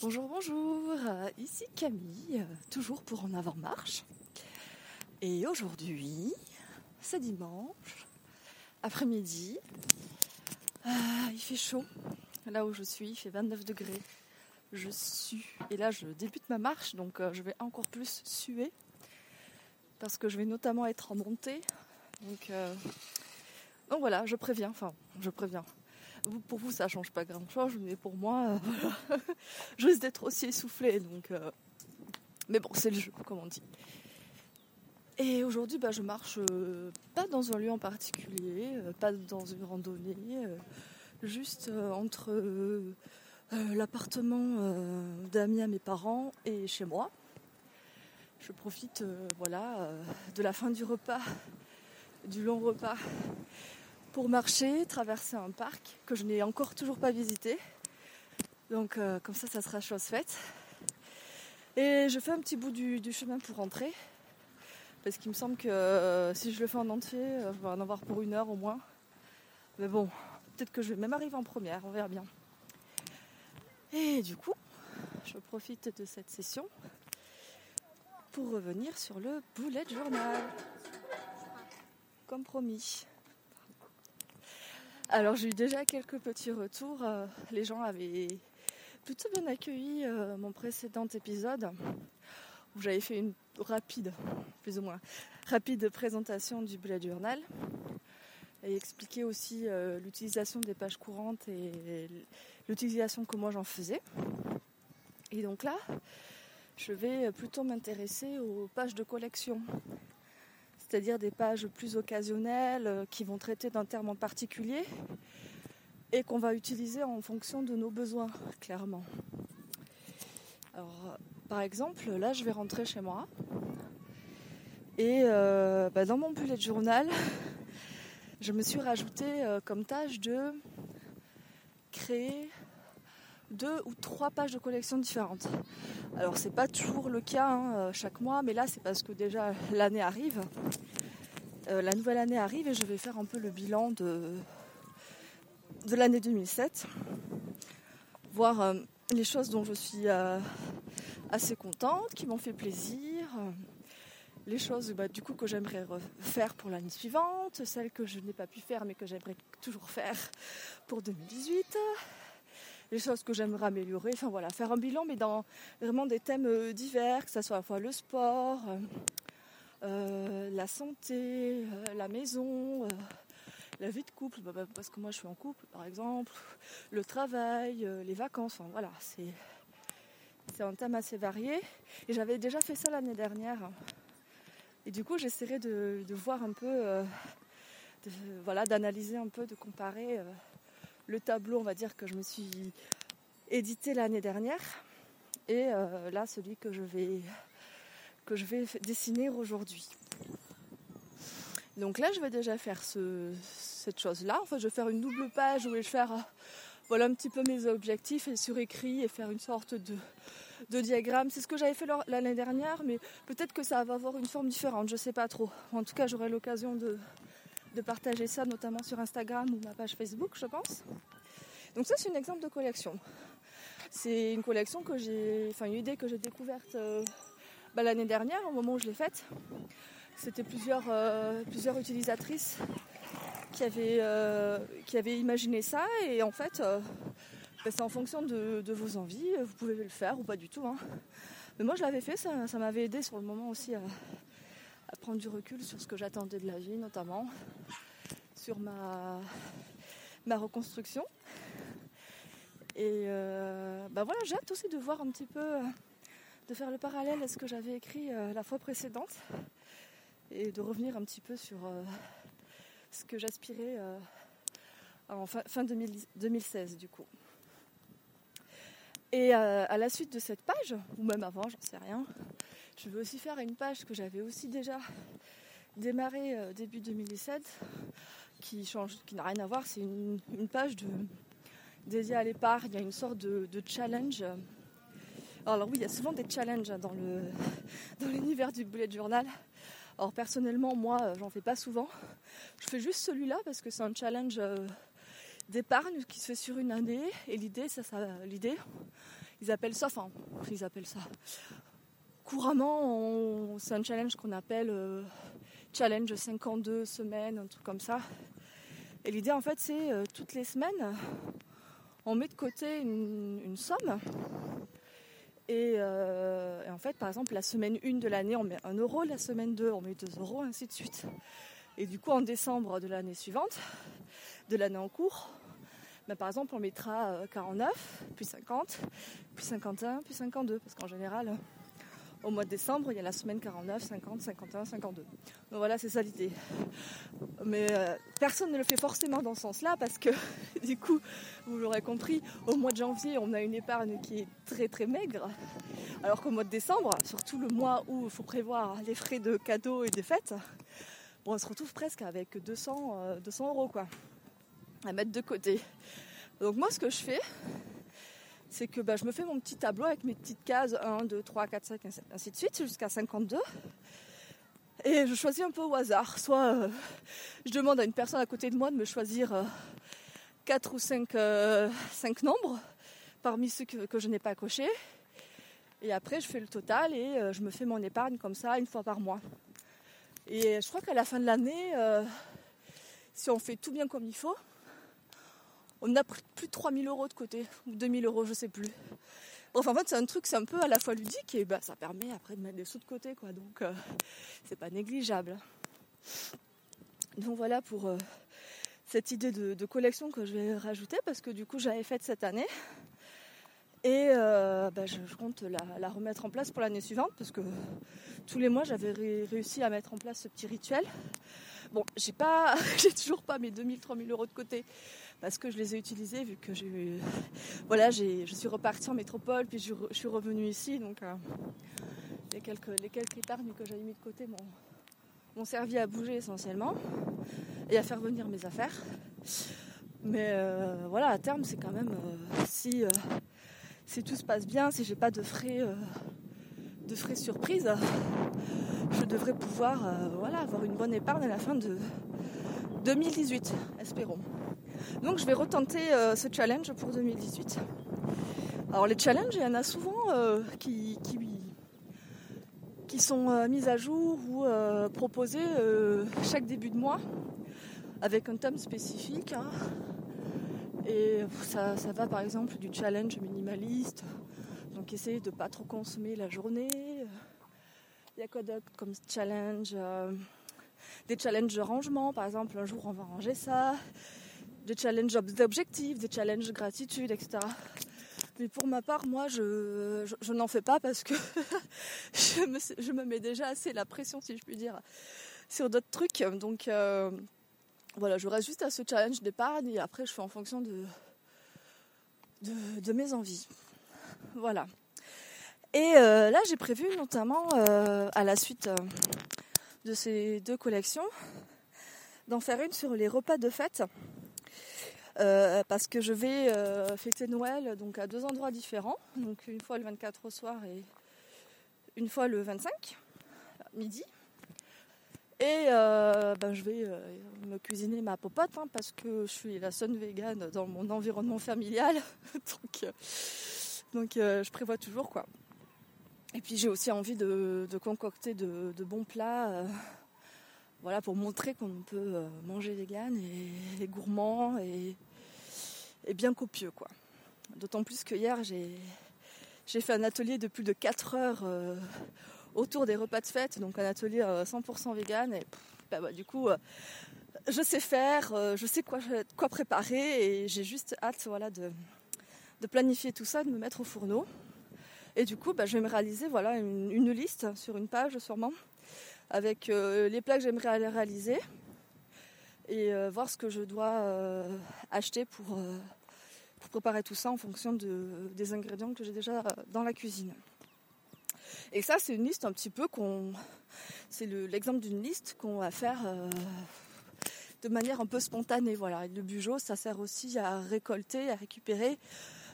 Bonjour, bonjour, euh, ici Camille, euh, toujours pour En Avant Marche. Et aujourd'hui, c'est dimanche, après-midi, euh, il fait chaud. Là où je suis, il fait 29 degrés. Je sue. Et là, je débute ma marche, donc je vais encore plus suer. Parce que je vais notamment être en montée. Donc, donc voilà, je préviens, enfin, je préviens pour vous, ça change pas grand-chose, mais pour moi, euh, je risque d'être aussi essoufflée. Donc, euh, mais bon, c'est le jeu, comme on dit. Et aujourd'hui, bah, je marche euh, pas dans un lieu en particulier, pas dans une randonnée, juste entre l'appartement d'amis à mes parents et chez moi. Je profite voilà, de la fin du repas, du long repas pour marcher, traverser un parc que je n'ai encore toujours pas visité. Donc euh, comme ça, ça sera chose faite. Et je fais un petit bout du, chemin pour rentrer. Parce qu'il me semble que euh, si je le fais en entier, euh, je vais en avoir pour une heure au moins. Mais bon, peut-être que je vais même arriver en première, on verra bien. Et du coup, je profite de cette session pour revenir sur le bullet journal. Comme promis. Alors j'ai eu déjà quelques petits retours. Euh, les gens avaient plutôt bien accueilli euh, mon précédent épisode où j'avais fait une rapide, plus ou moins, rapide présentation du bullet journal et expliqué aussi euh, l'utilisation des pages courantes et l'utilisation que moi j'en faisais. Et donc là, je vais plutôt m'intéresser aux pages de collection c'est-à-dire des pages plus occasionnelles euh, qui vont traiter d'un terme en particulier et qu'on va utiliser en fonction de nos besoins, clairement. Alors, par exemple, là, je vais rentrer chez moi et euh, bah, dans mon bullet journal, je me suis rajouté euh, comme tâche de créer deux ou trois pages de collection différentes. Alors c'est pas toujours le cas hein, chaque mois, mais là c'est parce que déjà l'année arrive. Euh, la nouvelle année arrive et je vais faire un peu le bilan de, l'année 2007. Voir euh, les choses dont je suis euh, assez contente, qui m'ont fait plaisir. les choses bah, du coup que j'aimerais faire pour l'année suivante, celles que je n'ai pas pu faire mais que j'aimerais toujours faire pour 2018 les choses que j'aimerais améliorer. Enfin voilà, faire un bilan, mais dans vraiment des thèmes euh, divers, que ce soit la fois le sport, euh, euh, la santé, la maison, la vie de couple, bah, bah, parce que moi je suis en couple par exemple, le travail, les vacances. Enfin voilà, c'est c'est un thème assez varié. Et j'avais déjà fait ça l'année dernière. Et du coup, j'essaierai de, voir un peu, voilà, d'analyser un peu, de comparer le tableau, on va dire, que je me suis édité l'année dernière. Et euh, là, celui que je vais, dessiner aujourd'hui. Donc là, je vais déjà faire cette chose-là. En fait, je vais faire une double page où je vais faire voilà, un petit peu mes objectifs et surécrit et faire une sorte de diagramme. C'est ce que j'avais fait l'année dernière, mais peut-être que ça va avoir une forme différente, je ne sais pas trop. En tout cas, j'aurai l'occasion de, de partager ça, notamment sur Instagram ou ma page Facebook, je pense. Donc ça, c'est un exemple de collection. C'est une collection que j'ai, enfin une idée que j'ai découverte euh, bah, l'année dernière, au moment où je l'ai faite. C'était plusieurs, euh, plusieurs utilisatrices qui avaient, euh, qui imaginé ça, et en fait, bah, c'est en fonction de, vos envies. Vous pouvez le faire ou pas du tout. Hein. Mais moi, je l'avais fait, ça, ça m'avait aidé sur le moment aussi à, prendre du recul sur ce que j'attendais de la vie, notamment sur ma, ma reconstruction. Et euh, bah voilà, j'ai hâte aussi de voir un petit peu, euh, de faire le parallèle à ce que j'avais écrit euh, la fois précédente et de revenir un petit peu sur ce que j'aspirais en fin, fin 2016 du coup. Et à la suite de cette page, ou même avant, j'en sais rien, je vais aussi faire une page que j'avais aussi déjà démarré euh, début 2017, qui change, qui n'a rien à voir. C'est une, page de, dédiée à l'épargne. Il y a une sorte de, challenge. Alors oui, il y a souvent des challenges dans le dans l'univers du bullet journal. Alors personnellement, moi, euh, j'en fais pas souvent. Je fais juste celui-là parce que c'est un challenge euh, d'épargne qui se fait sur une année. Et l'idée, ça, ça l'idée, ils appellent ça, enfin, ils appellent ça. Couramment, c'est un challenge qu'on appelle euh, challenge 52 semaines, un truc comme ça. Et l'idée, en fait, c'est euh, toutes les semaines, on met de côté une, somme. Euh, et, en fait, par exemple, la semaine 1 de l'année, on met 1 euro, la semaine 2, on met 2 euros, ainsi de suite. Et du coup, en décembre de l'année suivante, de l'année en cours, ben, par exemple, on mettra 49, puis 50, puis 51, puis 52, parce qu'en général, au mois de décembre, il y a la semaine 49, 50, 51, 52. Donc voilà, c'est ça l'idée. Mais euh, personne ne le fait forcément dans ce sens-là parce que, du coup, vous l'aurez compris, au mois de janvier, on a une épargne qui est très très maigre. Alors qu'au mois de décembre, surtout le mois où il faut prévoir les frais de cadeaux et des fêtes, on se retrouve presque avec 200, 200 euh, euros quoi, à mettre de côté. Donc moi, ce que je fais, c'est que bah, je me fais mon petit tableau avec mes petites cases 1, 2, 3, 4, 5, ainsi de suite, jusqu'à 52. Et je choisis un peu au hasard. Soit euh, je demande à une personne à côté de moi de me choisir 4 euh, ou 5, euh, nombres parmi ceux que, je n'ai pas cochés. Et après, je fais le total et je me fais mon épargne comme ça une fois par mois. Et je crois qu'à la fin de l'année, si on fait tout bien comme il faut, on a plus de 3000 euros de côté, ou 2000 euros, je sais plus. Bref, en fait, c'est un truc, c'est un peu à la fois ludique et bah, ça permet après de mettre des sous de côté, quoi. Donc, euh, c'est pas négligeable. Donc voilà pour euh, cette idée de, collection que je vais rajouter parce que du coup, j'avais faite cette année. Et euh, bah, je, compte la, remettre en place pour l'année suivante parce que tous les mois j'avais réussi à mettre en place ce petit rituel. Bon, j'ai pas, j'ai toujours pas mes 2000, 3000 euros de côté parce que je les ai utilisés vu que j'ai voilà je suis repartie en métropole puis je, suis revenue ici donc euh, les quelques les quelques épargnes que j'avais mis de côté m'ont servi à bouger essentiellement et à faire venir mes affaires. Mais euh, voilà à terme c'est quand même euh, si si tout se passe bien si j'ai pas de frais de frais surprise je devrais pouvoir voilà avoir une bonne épargne à la fin de 2018 espérons donc je vais retenter euh, ce challenge pour 2018. Alors les challenges, il y en a souvent euh, qui, qui, sont euh, mis à jour ou proposés chaque début de mois avec un thème spécifique. Hein. Et ça, va par exemple du challenge minimaliste, donc essayer de ne pas trop consommer la journée. Il y a quoi d'autre comme challenge Des challenges de rangement, par exemple, un jour on va ranger ça, des challenges d'objectifs, des challenges de gratitude, etc. Mais pour ma part, moi, je, je, n'en fais pas parce que je, me, je, me, mets déjà assez la pression, si je puis dire, sur d'autres trucs. Donc euh, voilà, je reste juste à ce challenge d'épargne et après, je fais en fonction de, de, mes envies. Voilà. Et euh, là, j'ai prévu notamment euh, à la suite de ces deux collections d'en faire une sur les repas de fête. Euh, parce que je vais euh, fêter Noël donc à deux endroits différents, donc une fois le 24 au soir et une fois le 25 midi. Et euh, ben, je vais me cuisiner ma popote hein, parce que je suis la seule végane dans mon environnement familial, donc, donc je prévois toujours quoi. Et puis j'ai aussi envie de, concocter de, bons plats voilà, pour montrer qu'on peut euh, manger vegan et, et gourmand et, bien copieux. quoi. D'autant plus que hier, j'ai fait un atelier de plus de 4 heures euh, autour des repas de fête, donc un atelier 100% euh, vegan. Et bah, bah, du coup, je sais faire, je sais quoi, quoi préparer et j'ai juste hâte voilà, de, planifier tout ça, de me mettre au fourneau. Et du coup, bah, je vais me réaliser voilà, une liste sur une page sûrement avec euh, les plats que j'aimerais réaliser et euh, voir ce que je dois euh, acheter pour, préparer tout ça en fonction des ingrédients que j'ai déjà dans la cuisine. Et ça, c'est une liste un petit peu qu'on. C'est l'exemple d'une liste qu'on va faire de manière un peu spontanée. Voilà. le bugeot, ça sert aussi à récolter, à récupérer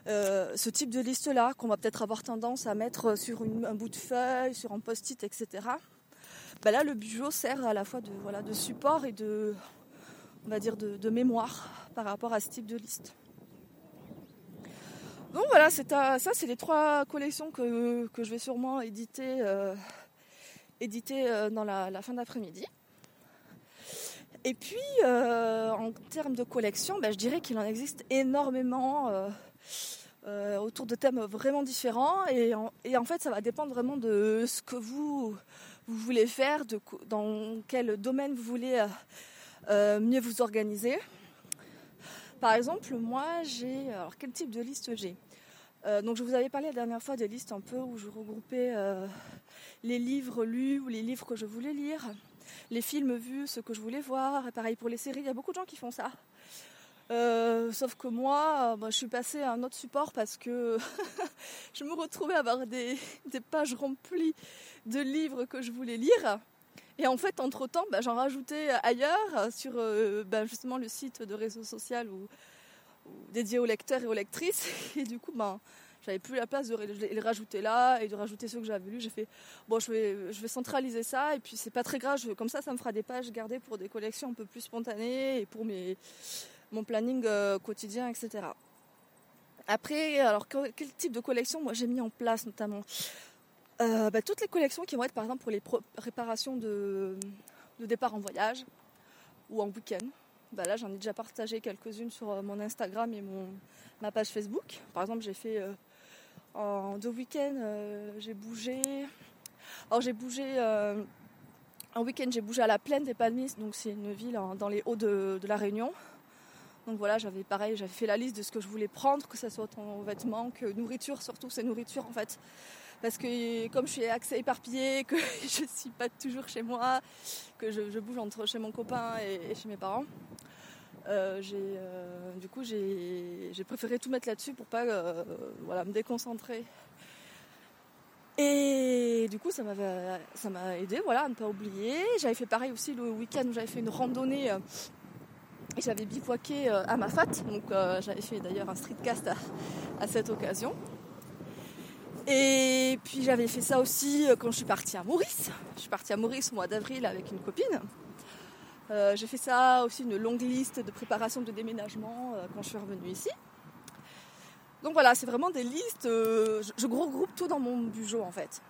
ce type de liste-là qu'on va peut-être avoir tendance à mettre sur un bout de feuille, sur un post-it, etc. Bah là le bijou sert à la fois de, voilà, de support et de, on va dire de, mémoire par rapport à ce type de liste. Donc voilà, ça, c'est les trois collections que, que, je vais sûrement éditer, éditer dans la, fin d'après-midi. Et puis, en termes de collection, ben, je dirais qu'il en existe énormément euh, autour de thèmes vraiment différents. Et en, fait, ça va dépendre vraiment de ce que vous, vous voulez faire, de, dans quel domaine vous voulez euh, euh, mieux vous organiser. Par exemple, moi, j'ai. Alors, quel type de liste j'ai? Donc, je vous avais parlé la dernière fois des listes un peu où je regroupais les livres lus ou les livres que je voulais lire, les films vus, ce que je voulais voir. Pareil pour les séries, il y a beaucoup de gens qui font ça. Euh, sauf que moi, bah, je suis passée à un autre support parce que je me retrouvais à avoir des, pages remplies de livres que je voulais lire. Et en fait, entre-temps, bah, j'en rajoutais ailleurs sur euh, bah, justement le site de réseau social ou, dédié aux lecteurs et aux lectrices. Et du coup, ben, j'avais plus la place de les rajouter là et de rajouter ceux que j'avais lus. J'ai fait, bon, je vais centraliser ça et puis c'est pas très grave. comme ça, ça me fera des pages gardées pour des collections un peu plus spontanées et pour mes mon planning euh, quotidien, etc. Après, alors quel type de collection moi j'ai mis en place notamment euh, bah, Toutes les collections qui vont être par exemple pour les préparations de, départ en voyage ou en week-end. Bah, là j'en ai déjà partagé quelques-unes sur euh, mon Instagram et mon, ma page Facebook. Par exemple j'ai fait en deux week-ends, j'ai bougé. Alors j'ai bougé un week-end j'ai bougé à la plaine des Palmistes, donc c'est une ville dans les hauts de la Réunion. Donc voilà, j'avais pareil, j'avais fait la liste de ce que je voulais prendre, que ce soit en vêtements, que nourriture, surtout c'est nourriture en fait. Parce que comme je suis assez éparpillée, que je ne suis pas toujours chez moi, que je, bouge entre chez mon copain et, chez mes parents, euh, euh, du coup j'ai préféré tout mettre là-dessus pour pas euh, voilà, me déconcentrer. Et du coup ça m'a aidé voilà, à ne pas oublier. J'avais fait pareil aussi le week-end où j'avais fait une randonnée j'avais bivouaqué euh, à Mafat, donc euh, j'avais fait d'ailleurs un streetcast à, à cette occasion. Et puis j'avais fait ça aussi euh, quand je suis partie à Maurice. Je suis partie à Maurice au mois d'avril avec une copine. j'ai fait ça aussi une longue liste de préparation de déménagement quand je suis revenue ici. Donc voilà, c'est vraiment des listes. je, regroupe tout dans mon bureau en fait,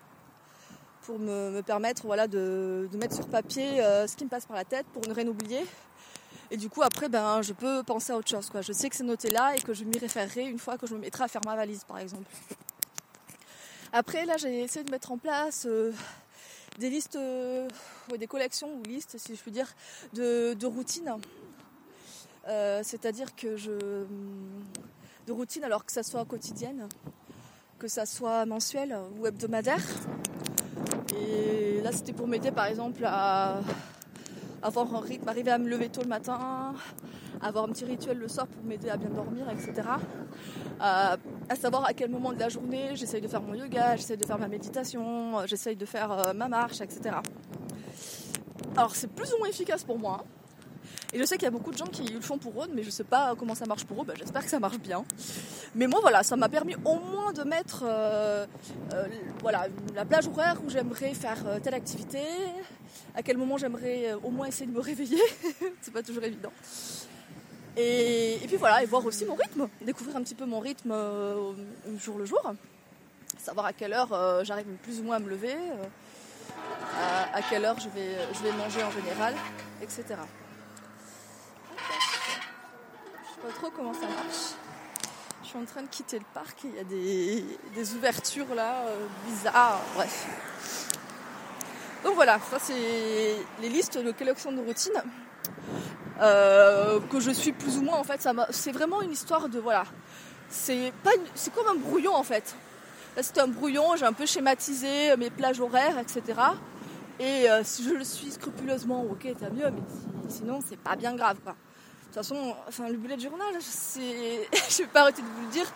pour me, permettre voilà de, mettre sur papier ce qui me passe par la tête pour ne rien oublier et du coup, après, ben, je peux penser à autre chose. Quoi. Je sais que c'est noté là et que je m'y référerai une fois que je me mettrai à faire ma valise, par exemple. Après, là, j'ai essayé de mettre en place euh, des listes, euh, des collections ou listes, si je puis dire, de, routines. Euh, c'est-à-dire que je. de routines, alors que ça soit quotidienne, que ça soit mensuel ou hebdomadaire. Et là, c'était pour m'aider, par exemple, à avoir un rythme, arriver à me lever tôt le matin, avoir un petit rituel le soir pour m'aider à bien dormir, etc. Euh, à savoir à quel moment de la journée j'essaye de faire mon yoga, j'essaye de faire ma méditation, j'essaye de faire euh, ma marche, etc. Alors c'est plus ou moins efficace pour moi. Hein. Et je sais qu'il y a beaucoup de gens qui le font pour eux, mais je ne sais pas comment ça marche pour eux. Ben, j'espère que ça marche bien. Mais moi, voilà, ça m'a permis au moins de mettre euh, euh, voilà, la plage horaire où j'aimerais faire euh, telle activité, à quel moment j'aimerais au moins essayer de me réveiller. c'est pas toujours évident. Et, puis voilà, et voir aussi mon rythme, découvrir un petit peu mon rythme jour le jour, savoir à quelle heure j'arrive plus ou moins à me lever, à, à, quelle heure je vais, je vais manger en général, etc. pas trop comment ça marche. Je suis en train de quitter le parc et il y a des, ouvertures là, euh, bizarres, bref. Donc voilà, ça c'est les listes de collection de routine euh, que je suis plus ou moins en fait. C'est vraiment une histoire de voilà. C'est comme un brouillon en fait. C'est un brouillon, j'ai un peu schématisé mes plages horaires, etc. Et euh, si je le suis scrupuleusement, ok, t'as mieux, mais sinon c'est pas bien grave quoi. De toute façon, enfin, le bullet journal, c'est, je vais pas arrêter de vous le dire,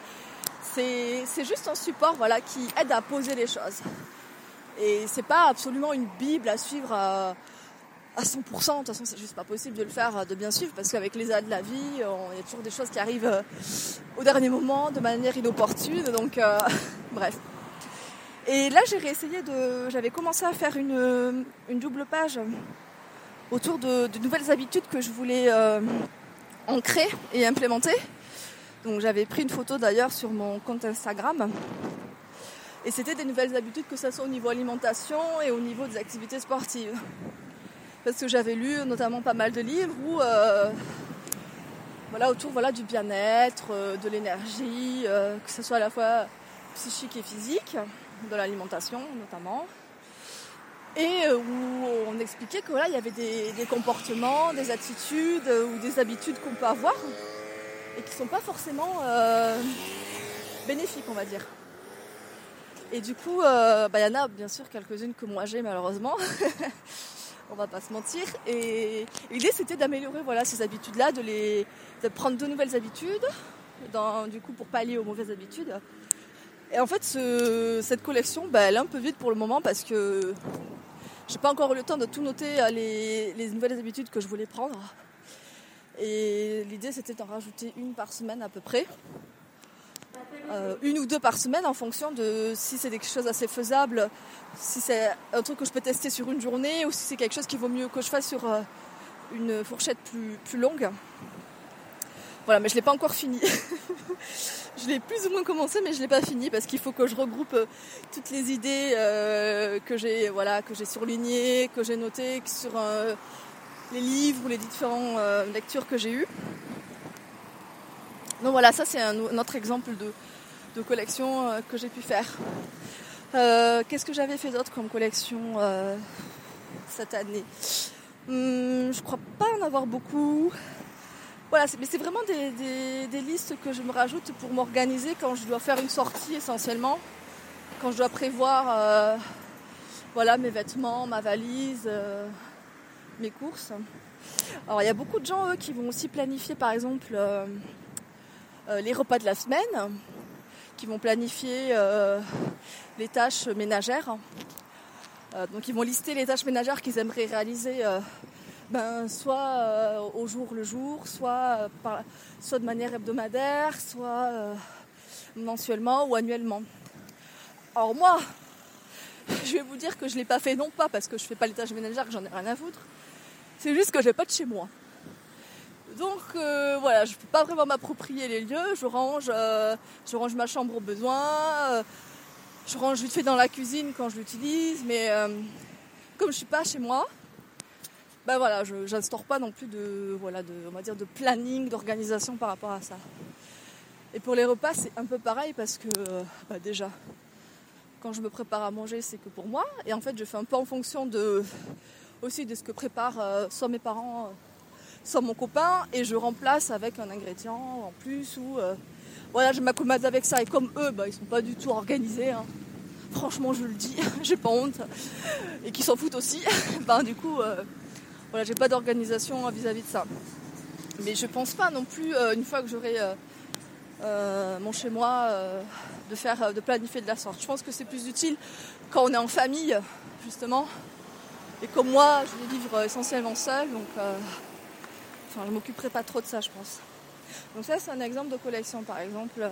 c'est, juste un support voilà, qui aide à poser les choses. Et c'est pas absolument une bible à suivre à, 100%. De toute façon, c'est juste pas possible de le faire, de bien suivre, parce qu'avec les aides de la vie, il y a toujours des choses qui arrivent euh, au dernier moment, de manière inopportune. Donc, euh, bref. Et là, j'ai réessayé de. J'avais commencé à faire une, double page autour de, nouvelles habitudes que je voulais. Euh, ancré et implémenté. Donc j'avais pris une photo d'ailleurs sur mon compte Instagram. Et c'était des nouvelles habitudes, que ce soit au niveau alimentation et au niveau des activités sportives. Parce que j'avais lu notamment pas mal de livres où, euh, voilà, autour voilà, du bien-être, euh, de l'énergie, euh, que ce soit à la fois psychique et physique, de l'alimentation notamment. Et où on expliquait que voilà, il y avait des, comportements, des attitudes ou des habitudes qu'on peut avoir et qui ne sont pas forcément bénéfiques, on va dire. Et du coup, euh, bah, il y en a bien sûr quelques-unes que moi j'ai malheureusement. On va pas se mentir. Et l'idée c'était d'améliorer voilà, ces habitudes-là, de, les, de prendre de nouvelles habitudes, dans, du coup pour pallier aux mauvaises habitudes. Et en fait, cette collection, bah, elle est un peu vide pour le moment parce que j'ai pas encore eu le temps de tout noter euh, les, les nouvelles habitudes que je voulais prendre. Et l'idée c'était d'en rajouter une par semaine à peu près. Euh, une ou deux par semaine en fonction de si c'est quelque chose assez faisable, si c'est un truc que je peux tester sur une journée ou si c'est quelque chose qui vaut mieux que je fasse sur euh, une fourchette plus, plus longue. Voilà, mais je ne l'ai pas encore fini. je l'ai plus ou moins commencé, mais je ne l'ai pas fini parce qu'il faut que je regroupe euh, toutes les idées que j'ai voilà, que j'ai surlignées, que j'ai notées sur les livres ou les différentes lectures que j'ai eues. Donc voilà, ça c'est un, autre exemple de, collection euh, que j'ai pu faire. Euh, qu'est-ce que j'avais fait d'autre comme collection euh, cette année? Hum, Je crois pas en avoir beaucoup. Voilà, mais c'est vraiment des, listes que je me rajoute pour m'organiser quand je dois faire une sortie essentiellement, quand je dois prévoir voilà, mes vêtements, ma valise, mes courses. Alors il y a beaucoup de gens eux qui vont aussi planifier par exemple euh, les repas de la semaine, qui vont planifier euh, les tâches ménagères. Euh, donc ils vont lister les tâches ménagères qu'ils aimeraient réaliser ben, soit au jour le jour, soit, soit de manière hebdomadaire, soit mensuellement ou annuellement. Or moi, je vais vous dire que je ne l'ai pas fait non pas parce que je ne fais pas les tâches ménagères, que j'en ai rien à foutre. C'est juste que je n'ai pas de chez moi. Donc euh, voilà, je ne peux pas vraiment m'approprier les lieux. Je range, euh, je range ma chambre au besoin. Euh, je range vite fait dans la cuisine quand je l'utilise. Mais comme je suis pas chez moi, ben voilà, je n'instaure pas non plus de, voilà, de, on de planning, d'organisation par rapport à ça. Et pour les repas, c'est un peu pareil parce que bah, déjà, quand je me prépare à manger, c'est que pour moi. Et en fait, je fais un peu en fonction aussi de ce que préparent soit mes parents sans mon copain et je remplace avec un ingrédient en plus ou euh, voilà je m'accommode avec ça et comme eux bah, ils sont pas du tout organisés hein. franchement je le dis j'ai pas honte et qui s'en foutent aussi ben du coup euh, voilà j'ai pas d'organisation vis-à-vis de ça mais je pense pas non plus euh, une fois que j'aurai mon chez moi de faire de planifier de la sorte je pense que c'est plus utile quand on est en famille justement et comme moi je vais vivre essentiellement seule donc Enfin, je m'occuperai pas trop de ça, je pense. Donc ça, c'est un exemple de collection, par exemple,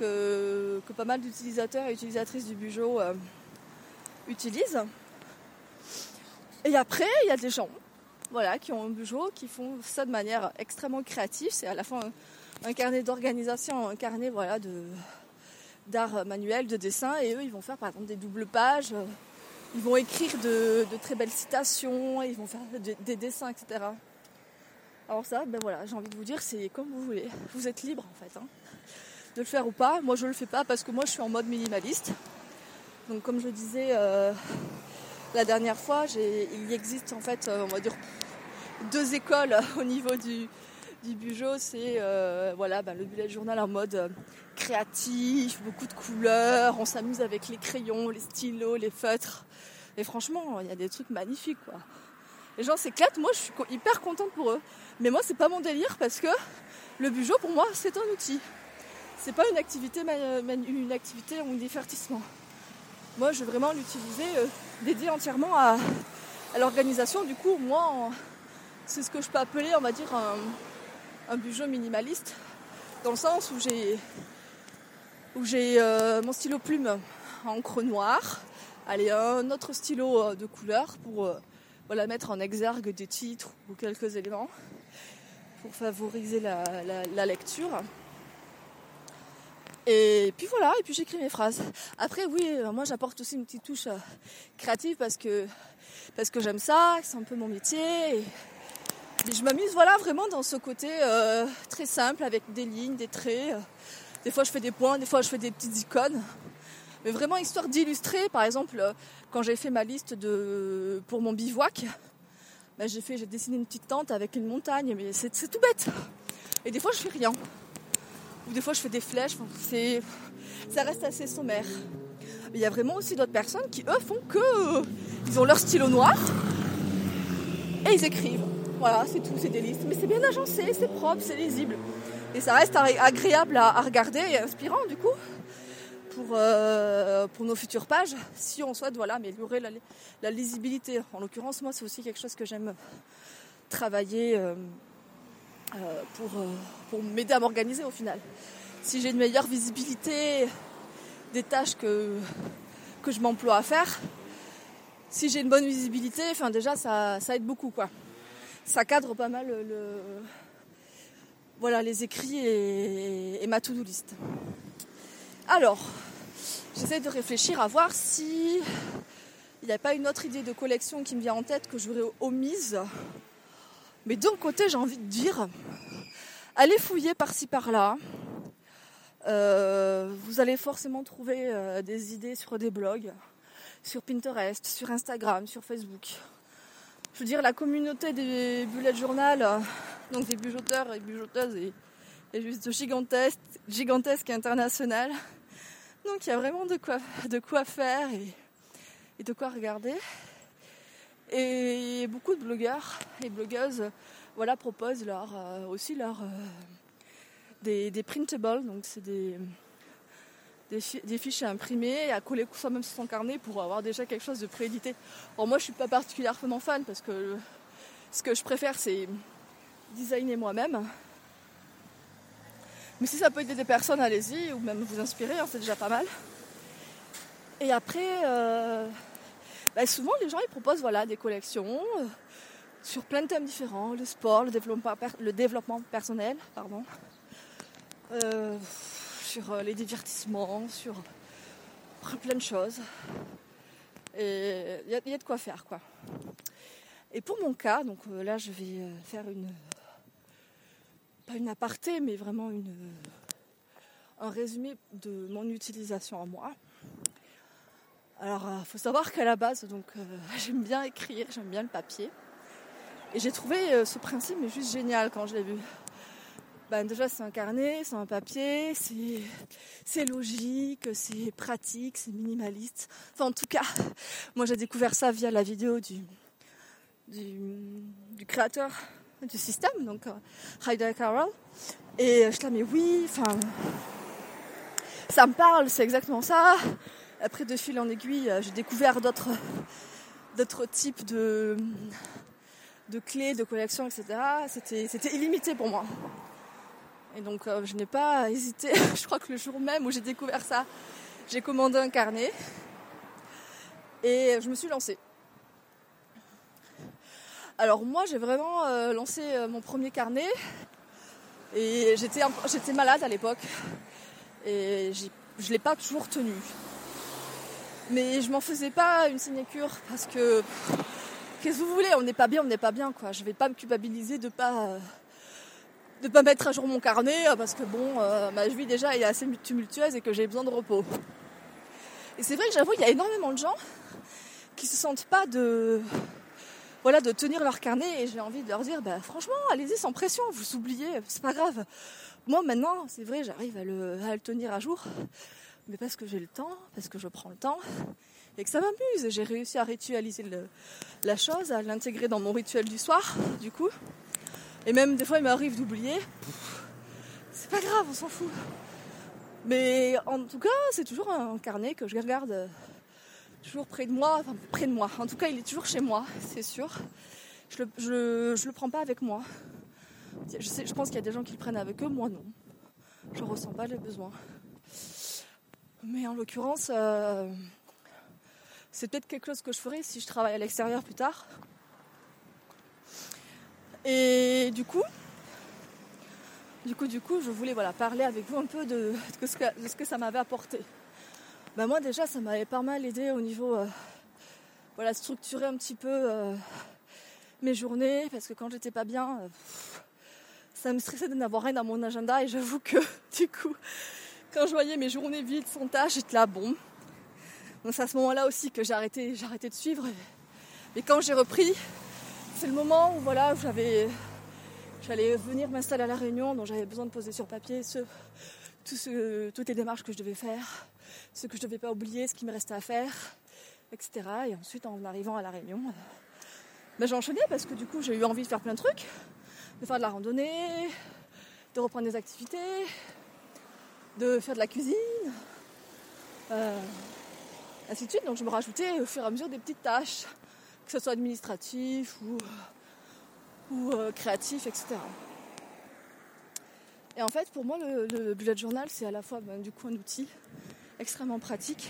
euh, que, pas mal d'utilisateurs et utilisatrices du euh, utilisent. Et après, il y a des gens voilà, qui ont un Bujo, qui font ça de manière extrêmement créative. C'est à la fois un, carnet d'organisation, un carnet voilà, de, d'art manuel, de dessin, et eux, ils vont faire par exemple des doubles pages, ils vont écrire de, très belles citations, ils vont faire des dessins, etc. Alors ça, ben voilà, j'ai envie de vous dire, c'est comme vous voulez. Vous êtes libre en fait, hein, de le faire ou pas. Moi, je le fais pas parce que moi, je suis en mode minimaliste. Donc, comme je disais euh, la dernière fois, il existe en fait, euh, on va dire, deux écoles au niveau du, du Bujo. C'est euh, voilà, ben, le bullet journal en mode créatif, beaucoup de couleurs. On s'amuse avec les crayons, les stylos, les feutres. Et franchement, il y a des trucs magnifiques. Les gens s'éclatent, moi je suis hyper contente pour eux. Mais moi c'est pas mon délire parce que le bujo pour moi c'est un outil. C'est pas une activité, une activité ou un divertissement. Moi je vais vraiment l'utiliser euh, dédié entièrement à, l'organisation. Du coup moi c'est ce que je peux appeler on va dire un, un minimaliste. Dans le sens où j'ai où j'ai euh, mon stylo plume encre noire, allez un autre stylo euh, de couleur pour voilà, mettre en exergue des titres ou quelques éléments. pour favoriser la, lecture. Et puis voilà, et puis j'écris mes phrases. Après, oui, euh, moi j'apporte aussi une petite touche euh, créative parce que, parce que j'aime ça, c'est un peu mon métier. Et, je m'amuse voilà, vraiment dans ce côté euh, très simple avec des lignes, des traits. Des fois je fais des points, des fois je fais des petites icônes. Mais vraiment histoire d'illustrer, par exemple, quand j'ai fait ma liste de, pour mon bivouac, ben, j'ai dessiné une petite tente avec une montagne, mais c'est, tout bête. Et des fois je fais rien. Ou des fois je fais des flèches, ça reste assez sommaire. Mais il y a vraiment aussi d'autres personnes qui, eux, font que. Ils ont leur stylo noir et ils écrivent. Voilà, c'est tout, c'est des listes. Mais c'est bien agencé, c'est propre, c'est lisible. Et ça reste agréable à, regarder et inspirant du coup pour, euh, pour nos futures pages si on souhaite voilà, améliorer la, lisibilité. En l'occurrence, moi, c'est aussi quelque chose que j'aime travailler euh, euh, pour, pour m'aider à m'organiser au final. Si j'ai une meilleure visibilité des tâches que, que je m'emploie à faire, si j'ai une bonne visibilité, enfin déjà ça, ça aide beaucoup quoi. Ça cadre pas mal le, voilà les écrits et, ma to-do list. Alors, j'essaie de réfléchir à voir si il n'y a pas une autre idée de collection qui me vient en tête que j'aurais omise. Mais d'un côté, j'ai envie de dire, allez fouiller par-ci par-là. Euh, vous allez forcément trouver euh, des idées sur des blogs, sur Pinterest, sur Instagram, sur Facebook. Je veux dire, la communauté des bullet journal donc des bujoteurs et bujoteuses est, juste gigantesque, gigantesque et international. Donc il y a vraiment de quoi, de quoi faire et, de quoi regarder. Et beaucoup de blogueurs et blogueuses voilà, proposent leur, euh, aussi leur, euh, des, des, printables, donc c'est des, des, fichiers imprimés à coller soi-même sur son carnet pour avoir déjà quelque chose de préédité. Bon, moi je suis pas particulièrement fan parce que ce que je préfère c'est designer moi-même. Mais si ça peut aider des personnes, allez-y, ou même vous inspirer, hein, c'est déjà pas mal. Et après, euh, bah, souvent les gens ils proposent voilà, des collections euh, sur plein de thèmes différents, le sport, le développement, personnel, pardon, euh, sur les divertissements, sur plein de choses. Et il y, y, a de quoi faire quoi. Et pour mon cas, donc là je vais faire une pas une aparté, mais vraiment une, un résumé de mon utilisation à moi. Alors, il euh, faut savoir qu'à la base, donc, euh, j'aime bien écrire, j'aime bien le papier. Et j'ai trouvé euh, ce principe juste génial quand je l'ai vu. Ben, déjà, c'est un carnet, c'est un papier, c'est logique, c'est pratique, c'est minimaliste. Enfin, en tout cas, moi j'ai découvert ça via la vidéo du, du, créateur du système, donc Ryder Carroll. Et je là, mais oui, enfin, ça me parle, c'est exactement ça. Après, de fil en aiguille, euh, j'ai découvert d'autres, types de, clés, de collections, etc. C'était, illimité pour moi. Et donc, euh, je n'ai pas hésité. je crois que le jour même où j'ai découvert ça, j'ai commandé un carnet et je me suis lancée. Alors moi j'ai vraiment euh, lancé mon premier carnet et j'étais, j'étais malade à l'époque et je ne l'ai pas toujours tenu. Mais je m'en faisais pas une sinécure parce que qu'est-ce que vous voulez, on n'est pas bien, on n'est pas bien quoi. Je vais pas me culpabiliser de pas de pas mettre à jour mon carnet parce que bon euh, ma vie déjà est assez tumultueuse et que j'ai besoin de repos. Et c'est vrai que j'avoue il y a énormément de gens qui se sentent pas de voilà, de tenir leur carnet et j'ai envie de leur dire, bah, franchement, allez-y sans pression, vous oubliez, c'est pas grave. Moi maintenant, c'est vrai, j'arrive à le, tenir à jour, mais parce que j'ai le temps, parce que je prends le temps et que ça m'amuse. J'ai réussi à ritualiser la chose, à l'intégrer dans mon rituel du soir, du coup. Et même des fois, il m'arrive d'oublier. C'est pas grave, on s'en fout. Mais en tout cas, c'est toujours un carnet que je regarde toujours près de moi, enfin près de moi. En tout cas, il est toujours chez moi, c'est sûr. Je le, le prends pas avec moi. Je, je pense qu'il y a des gens qui le prennent avec eux, moi non. Je ressens pas les besoins. Mais en l'occurrence, euh, c'est peut-être quelque chose que je ferai si je travaille à l'extérieur plus tard. Et du coup, Du coup, du coup, je voulais voilà, parler avec vous un peu de, ce, que, ça m'avait apporté. Ben, moi déjà, ça m'avait pas mal aidé au niveau euh, voilà, structurer un petit peu euh, mes journées, parce que quand j'étais pas bien, euh, ça me stressait de n'avoir rien dans mon agenda, et j'avoue que du coup, quand je voyais mes journées vides, sans tâches, j'étais là, bon. Donc c'est à ce moment-là aussi que j'ai arrêté, de suivre. Et, quand j'ai repris, c'est le moment où voilà, j'allais venir m'installer à la Réunion, donc j'avais besoin de poser sur papier tout toutes les démarches que je devais faire, ce que je ne devais pas oublier, ce qui me restait à faire, etc. Et ensuite, en arrivant à la Réunion, ben, j'ai enchaîné parce que du coup, j'ai eu envie de faire plein de trucs, de faire de la randonnée, de reprendre des activités, de faire de la cuisine, euh, ainsi de suite. Donc je me rajoutais au fur et à mesure des petites tâches, que ce soit administratif ou, ou euh, créatif, etc. Et en fait, pour moi, le, bullet journal, c'est à la fois ben, du coup un outil extrêmement pratique,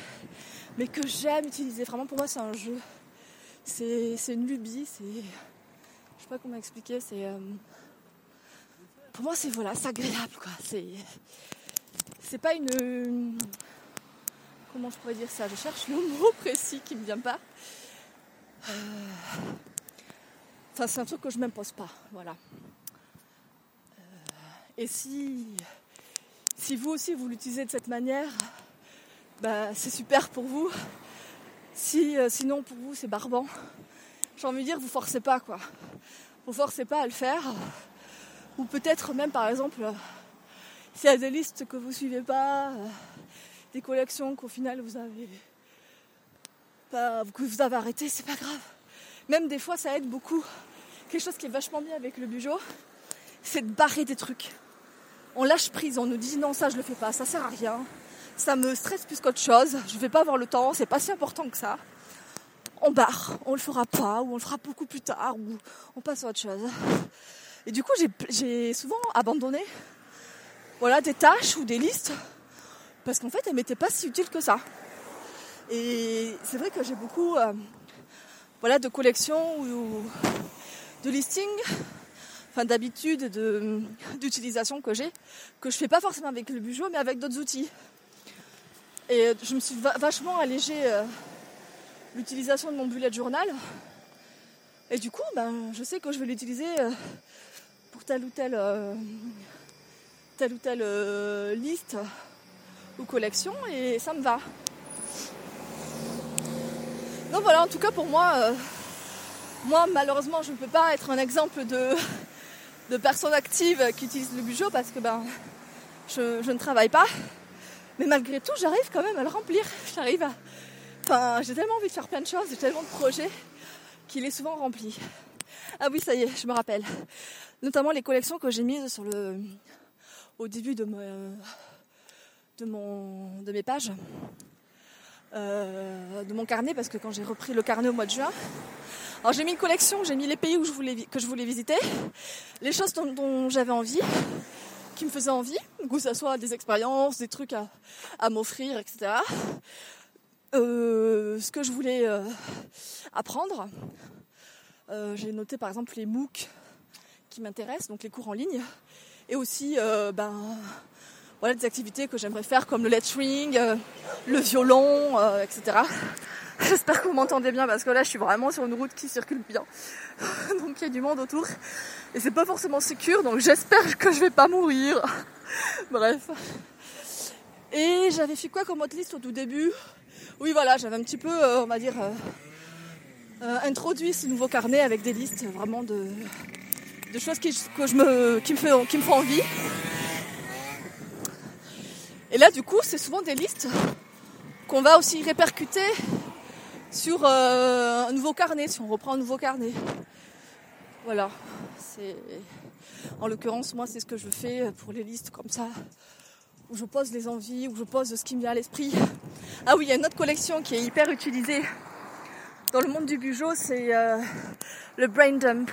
mais que j'aime utiliser. Vraiment, pour moi, c'est un jeu. C'est une lubie. C'est, je sais pas comment expliquer. C'est, euh, pour moi, c'est voilà, c'est agréable, quoi. C'est, c'est pas une, comment je pourrais dire ça? Je cherche le mot précis qui me vient pas. Euh, enfin, c'est un truc que je m'impose pas, voilà. Euh, et si, si vous aussi vous l'utilisez de cette manière, bah, c'est super pour vous. Si, euh, sinon pour vous c'est barbant, j'ai envie de dire vous forcez pas quoi. Vous forcez pas à le faire. Ou peut-être même par exemple s'il y a des listes que vous suivez pas, euh, des collections qu'au final vous avez pas, que vous avez arrêté, c'est pas grave. Même des fois, ça aide beaucoup. Quelque chose qui est vachement bien avec le bujo, c'est de barrer des trucs. On lâche prise, on nous dit non, ça je le fais pas, ça sert à rien. Ça me stresse plus qu'autre chose. Je vais pas avoir le temps, c'est pas si important que ça. On barre, on le fera pas, ou on le fera beaucoup plus tard, ou on passe à autre chose. Et du coup, j'ai souvent abandonné voilà, des tâches ou des listes, parce qu'en fait, elles m'étaient pas si utiles que ça. Et c'est vrai que j'ai beaucoup euh, de collections ou de listings, enfin d'habitude d'utilisation que j'ai, que je fais pas forcément avec le bujo, mais avec d'autres outils. Et je me suis vachement allégé euh, l'utilisation de mon bullet journal. Et du coup, ben, je sais que je vais l'utiliser euh, pour tel ou tel telle ou telle euh, liste ou collection et ça me va. Donc voilà, en tout cas pour moi, euh, moi malheureusement je ne peux pas être un exemple de, de personne active qui utilise le bujo parce que ben je, ne travaille pas. Mais malgré tout, j'arrive quand même à le remplir. J'arrive à. Enfin, j'ai tellement envie de faire plein de choses, j'ai tellement de projets qu'il est souvent rempli. Ah oui, ça y est, je me rappelle. Notamment les collections que j'ai mises sur le, au début de, mes pages, euh, de mon carnet, parce que quand j'ai repris le carnet au mois de juin, alors j'ai mis une collection, j'ai mis les pays que je voulais visiter, les choses dont, j'avais envie, qui me faisaient envie, que ce soit des expériences, des trucs à, à m'offrir, etc. Euh, ce que je voulais euh, apprendre. j'ai noté par exemple les MOOC qui m'intéressent, donc les cours en ligne et aussi euh, ben, voilà, des activités que j'aimerais faire comme le lettering, euh, le violon, euh, etc. J'espère que vous m'entendez bien parce que là je suis vraiment sur une route qui circule bien. donc il y a du monde autour. Et c'est pas forcément sécure, donc j'espère que je vais pas mourir. Bref. Et j'avais fait quoi comme autre liste au tout début? Oui voilà, j'avais un petit peu, on va dire, introduit ce nouveau carnet avec des listes vraiment de, de choses qui, me, qui, me fait, qui me font envie. Et là, du coup, c'est souvent des listes qu'on va aussi répercuter sur euh, un nouveau carnet, si on reprend un nouveau carnet. Voilà. En l'occurrence, moi, c'est ce que je fais pour les listes comme ça, où je pose les envies, où je pose ce qui me vient à l'esprit. Ah oui, il y a une autre collection qui est hyper utilisée dans le monde du bujo, c'est euh, le brain dump.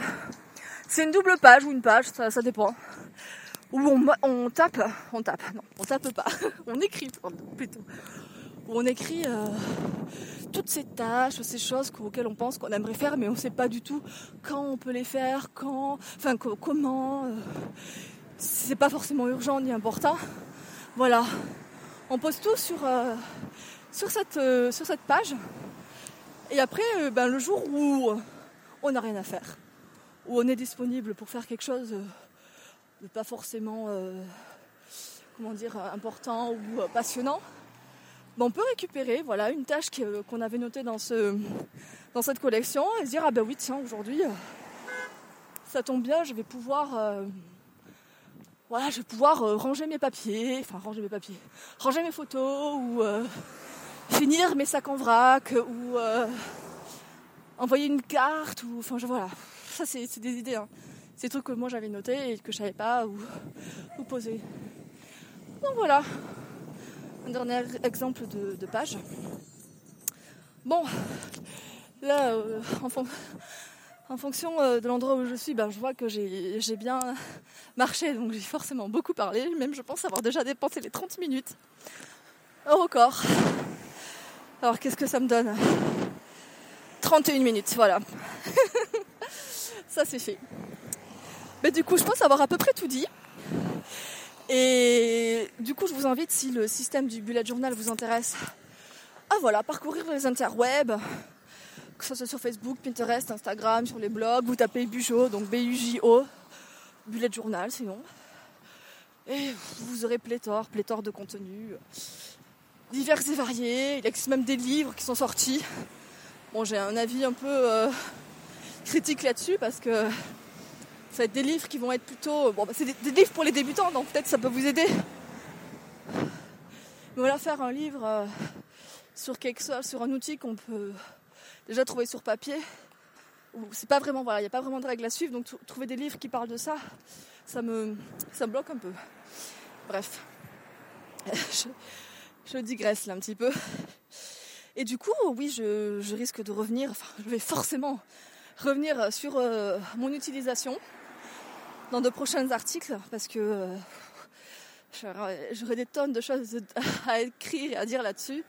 C'est une double page ou une page, ça, dépend. Où on, tape, on tape, non, on tape pas, on écrit plutôt. Où on écrit euh, toutes ces tâches, ces choses auxquelles on pense qu'on aimerait faire, mais on ne sait pas du tout quand on peut les faire, quand, enfin comment. Euh. c'est pas forcément urgent ni important. Voilà, on pose tout sur, sur, cette, sur cette page. Et après, ben, le jour où on n'a rien à faire, où on est disponible pour faire quelque chose de pas forcément comment dire, important ou passionnant, ben, on peut récupérer voilà, une tâche qu'on avait notée dans, ce, dans cette collection et se dire ah ben oui tiens aujourd'hui ça tombe bien, je vais pouvoir euh, voilà, je vais pouvoir euh, ranger mes papiers, enfin ranger mes papiers, ranger mes photos ou euh, finir mes sacs en vrac ou envoyer une carte ou enfin je voilà. C'est des idées hein. C'est des trucs que moi j'avais notés et que je savais pas où, poser. Donc voilà. Un dernier exemple de, page. Bon, là, en fond en fonction euh, de l'endroit où je suis, ben, je vois que j'ai bien marché, donc j'ai forcément beaucoup parlé. Même je pense avoir déjà dépensé les 30 minutes au record. Alors qu'est-ce que ça me donne? 31 minutes, voilà. ça c'est fait. Mais du coup, je pense avoir à peu près tout dit. Et du coup, je vous invite, si le système du bullet journal vous intéresse, à voilà, parcourir les interwebs, que ce soit sur Facebook, Pinterest, Instagram, sur les blogs, vous tapez Bujo, donc B-U-J-O, bullet journal sinon. Et vous aurez pléthore, pléthore de contenus divers et variés. Il existe même des livres qui sont sortis. Bon, j'ai un avis un peu euh, critique là-dessus parce que ça va être des livres qui vont être plutôt. Bon, bah, c'est des, livres pour les débutants, donc peut-être ça peut vous aider. Mais voilà, faire un livre euh, sur quelque chose, sur un outil qu'on peut déjà trouver sur papier. C'est pas vraiment, voilà, il n'y a pas vraiment de règles à suivre, donc trouver des livres qui parlent de ça, ça me, bloque un peu. Bref, je, digresse là un petit peu. Et du coup, oui, je, risque de revenir, enfin, je vais forcément revenir sur euh, mon utilisation dans de prochains articles parce que euh, j'aurais des tonnes de choses à écrire et à dire là-dessus.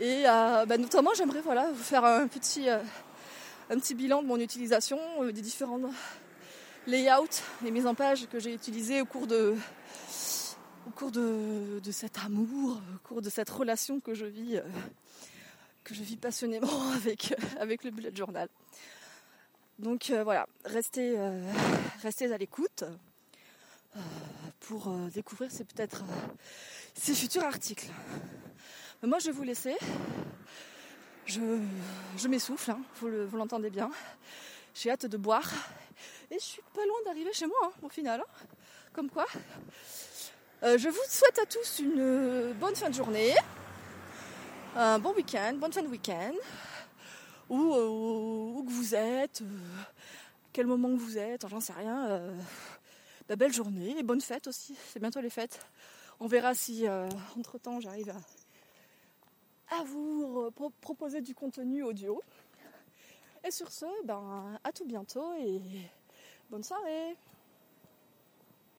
Et euh, bah, notamment, j'aimerais voilà, vous faire un petit, un petit bilan de mon utilisation, des différents layouts et mises en page que j'ai utilisés au cours de, au cours de, de, cet amour, au cours de cette relation que je vis, que je vis passionnément avec, avec le bullet journal. Donc voilà, restez, restez à l'écoute pour découvrir ces peut-être ces futurs articles moi, je vais vous laisser. Je, m'essouffle, hein, vous l'entendez bien. J'ai hâte de boire. Et je suis pas loin d'arriver chez moi, hein, au final. Hein. Comme quoi. Euh, je vous souhaite à tous une bonne fin de journée. Un bon week-end, bonne fin de week-end. Où, euh, où, que vous êtes, euh, quel moment que vous êtes, j'en sais rien. Bah, belle journée et bonne fête aussi. C'est bientôt les fêtes. On verra si entre temps j'arrive à à vous proposer du contenu audio. Et sur ce, ben, à tout bientôt et bonne soirée